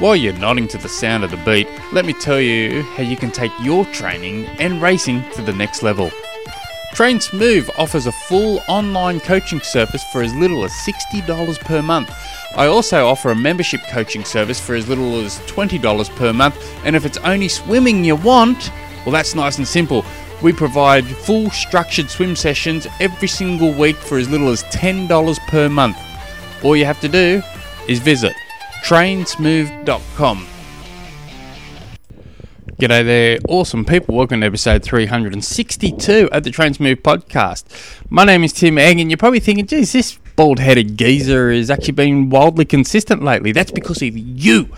While you're nodding to the sound of the beat, let me tell you how you can take your training and racing to the next level. Train Smooth offers a full online coaching service for as little as $60 per month. I also offer a membership coaching service for as little as $20 per month, and if it's only swimming you want, well, that's nice and simple. We provide full structured swim sessions every single week for as little as $10 per month. All you have to do is visit trainsmooth.com. G'day there, awesome people. Welcome to episode 362 of the Trainsmooth podcast. My name is Tim Egg, and you're probably thinking, geez, this bald headed geezer has actually been wildly consistent lately. That's because of you,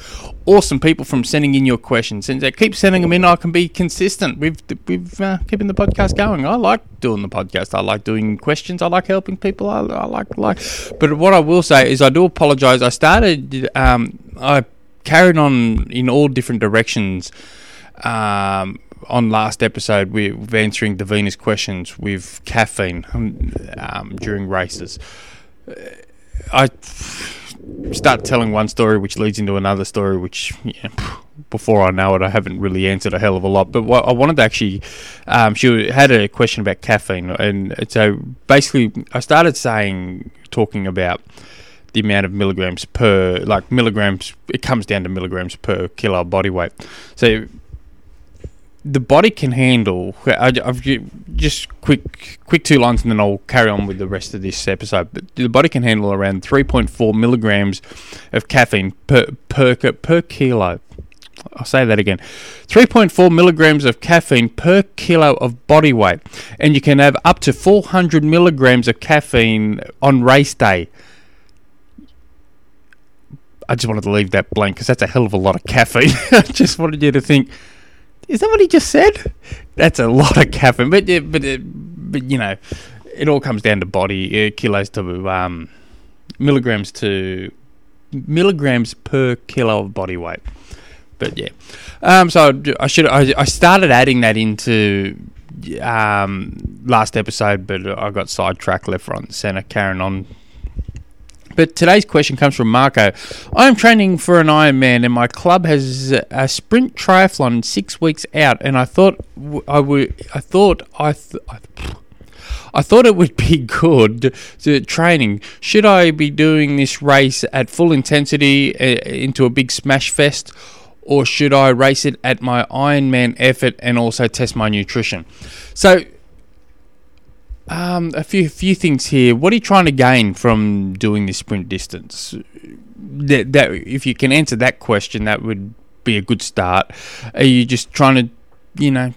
awesome people, from sending in your questions. And keep sending them in. I can be consistent. We've we've uh, keeping the podcast going. I like doing the podcast. I like doing questions. I like helping people. I, I like like. But what I will say is, I do apologise. I started. Um, I carried on in all different directions. Um, on last episode with answering the Venus questions with caffeine um, during races. I start telling one story, which leads into another story, which yeah, before I know it, I haven't really answered a hell of a lot. But what I wanted to actually, um, she had a question about caffeine, and so basically, I started saying, talking about the amount of milligrams per, like milligrams, it comes down to milligrams per kilo body weight. So the body can handle. I, have just quick, quick two lines, and then I'll carry on with the rest of this episode. But the body can handle around 3.4 milligrams of caffeine per per per kilo. I'll say that again 3.4 milligrams of caffeine per kilo of body weight, and you can have up to 400 milligrams of caffeine on race day. I just wanted to leave that blank because that's a hell of a lot of caffeine. I just wanted you to think is that what he just said? That's a lot of caffeine, but but but you know, it all comes down to body uh, kilos to um, milligrams to milligrams per kilo of body weight. But yeah, um, so I should I, I started adding that into um, last episode, but I got sidetracked left, right, and centre, carrying on but today's question comes from Marco. I am training for an Ironman, and my club has a sprint triathlon six weeks out. And I thought I would. I thought I. Th- I thought it would be good to training. Should I be doing this race at full intensity uh, into a big smash fest, or should I race it at my Ironman effort and also test my nutrition? So um, a few few things here. What are you trying to gain from doing this sprint distance? That, that if you can answer that question, that would be a good start. Are you just trying to, you know?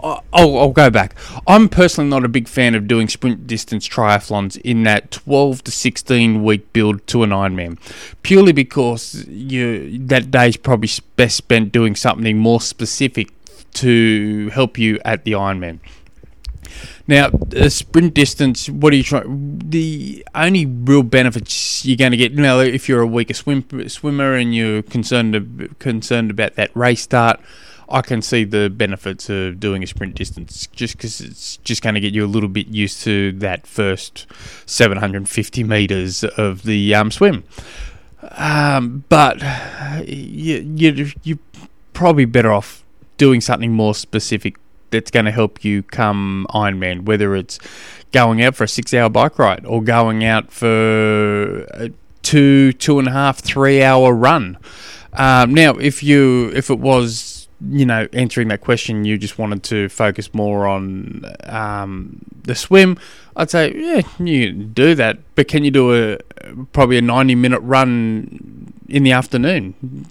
I'll, I'll go back. I'm personally not a big fan of doing sprint distance triathlons in that 12 to 16 week build to an Ironman, purely because you that day's probably best spent doing something more specific to help you at the Ironman. Now, the sprint distance, what are you trying? The only real benefits you're going to get, know, if you're a weaker swim, swimmer and you're concerned concerned about that race start, I can see the benefits of doing a sprint distance just because it's just going to get you a little bit used to that first 750 meters of the um, swim. Um, but you, you, you're probably better off doing something more specific that's going to help you come Ironman, whether it's going out for a six hour bike ride or going out for a two, two and a half, three hour run. Um, now, if you if it was you know answering that question, you just wanted to focus more on um, the swim, I'd say yeah, you do that, but can you do a probably a ninety minute run in the afternoon?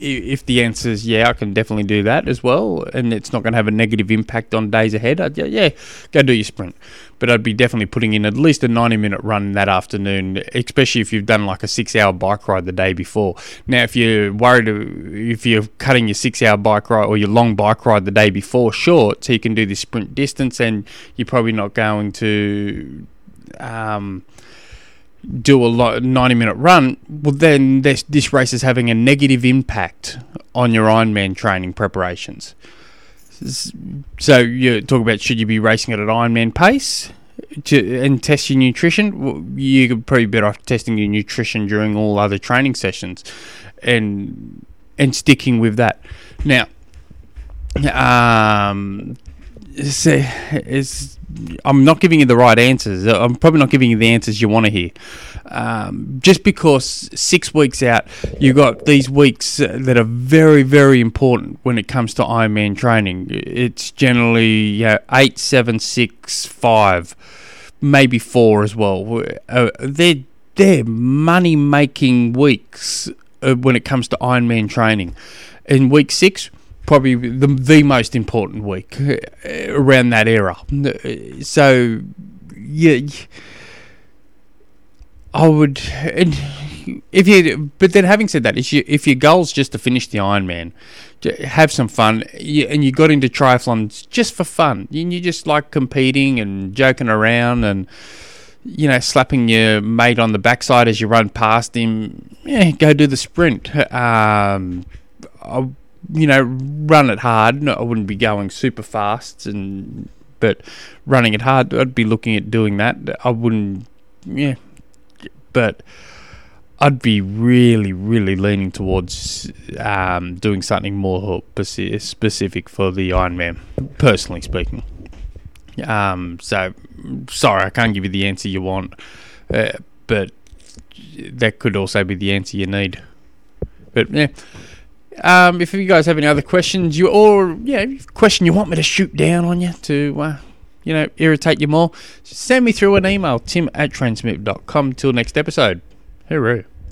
If the answer is yeah, I can definitely do that as well, and it's not going to have a negative impact on days ahead, I'd, yeah, go do your sprint. But I'd be definitely putting in at least a 90 minute run that afternoon, especially if you've done like a six hour bike ride the day before. Now, if you're worried, if you're cutting your six hour bike ride or your long bike ride the day before short, so you can do this sprint distance, and you're probably not going to. Um, do a lot, 90 minute run, well, then this, this race is having a negative impact on your Ironman training preparations. So you talk about should you be racing at an Ironman pace? to, and test your nutrition, well, you could probably be better off testing your nutrition during all other training sessions, and and sticking with that. Now, um, so it's, I'm not giving you the right answers. I'm probably not giving you the answers you want to hear. Um, just because six weeks out, you've got these weeks that are very, very important when it comes to Ironman training. It's generally eight, seven, six, five, maybe four as well. Uh, they're they're money making weeks uh, when it comes to Ironman training. In week six, probably the, the most important week uh, around that era. So, yeah, I would. If you, but then having said that, if, you, if your goal's just to finish the Ironman, have some fun, and you got into triathlons just for fun, and you just like competing and joking around and you know, slapping your mate on the backside as you run past him, yeah, go do the sprint. Um, I, you know, run it hard. No, I wouldn't be going super fast, and but running it hard, I'd be looking at doing that. I wouldn't, yeah, but I'd be really, really leaning towards um, doing something more specific for the Ironman, personally speaking. Um, so sorry, I can't give you the answer you want, uh, but that could also be the answer you need. But yeah. Um, if you guys have any other questions, you or yeah, question you want me to shoot down on you to uh, you know irritate you more, send me through an email, tim at trainsmooth.com. Till next episode. Hooroo.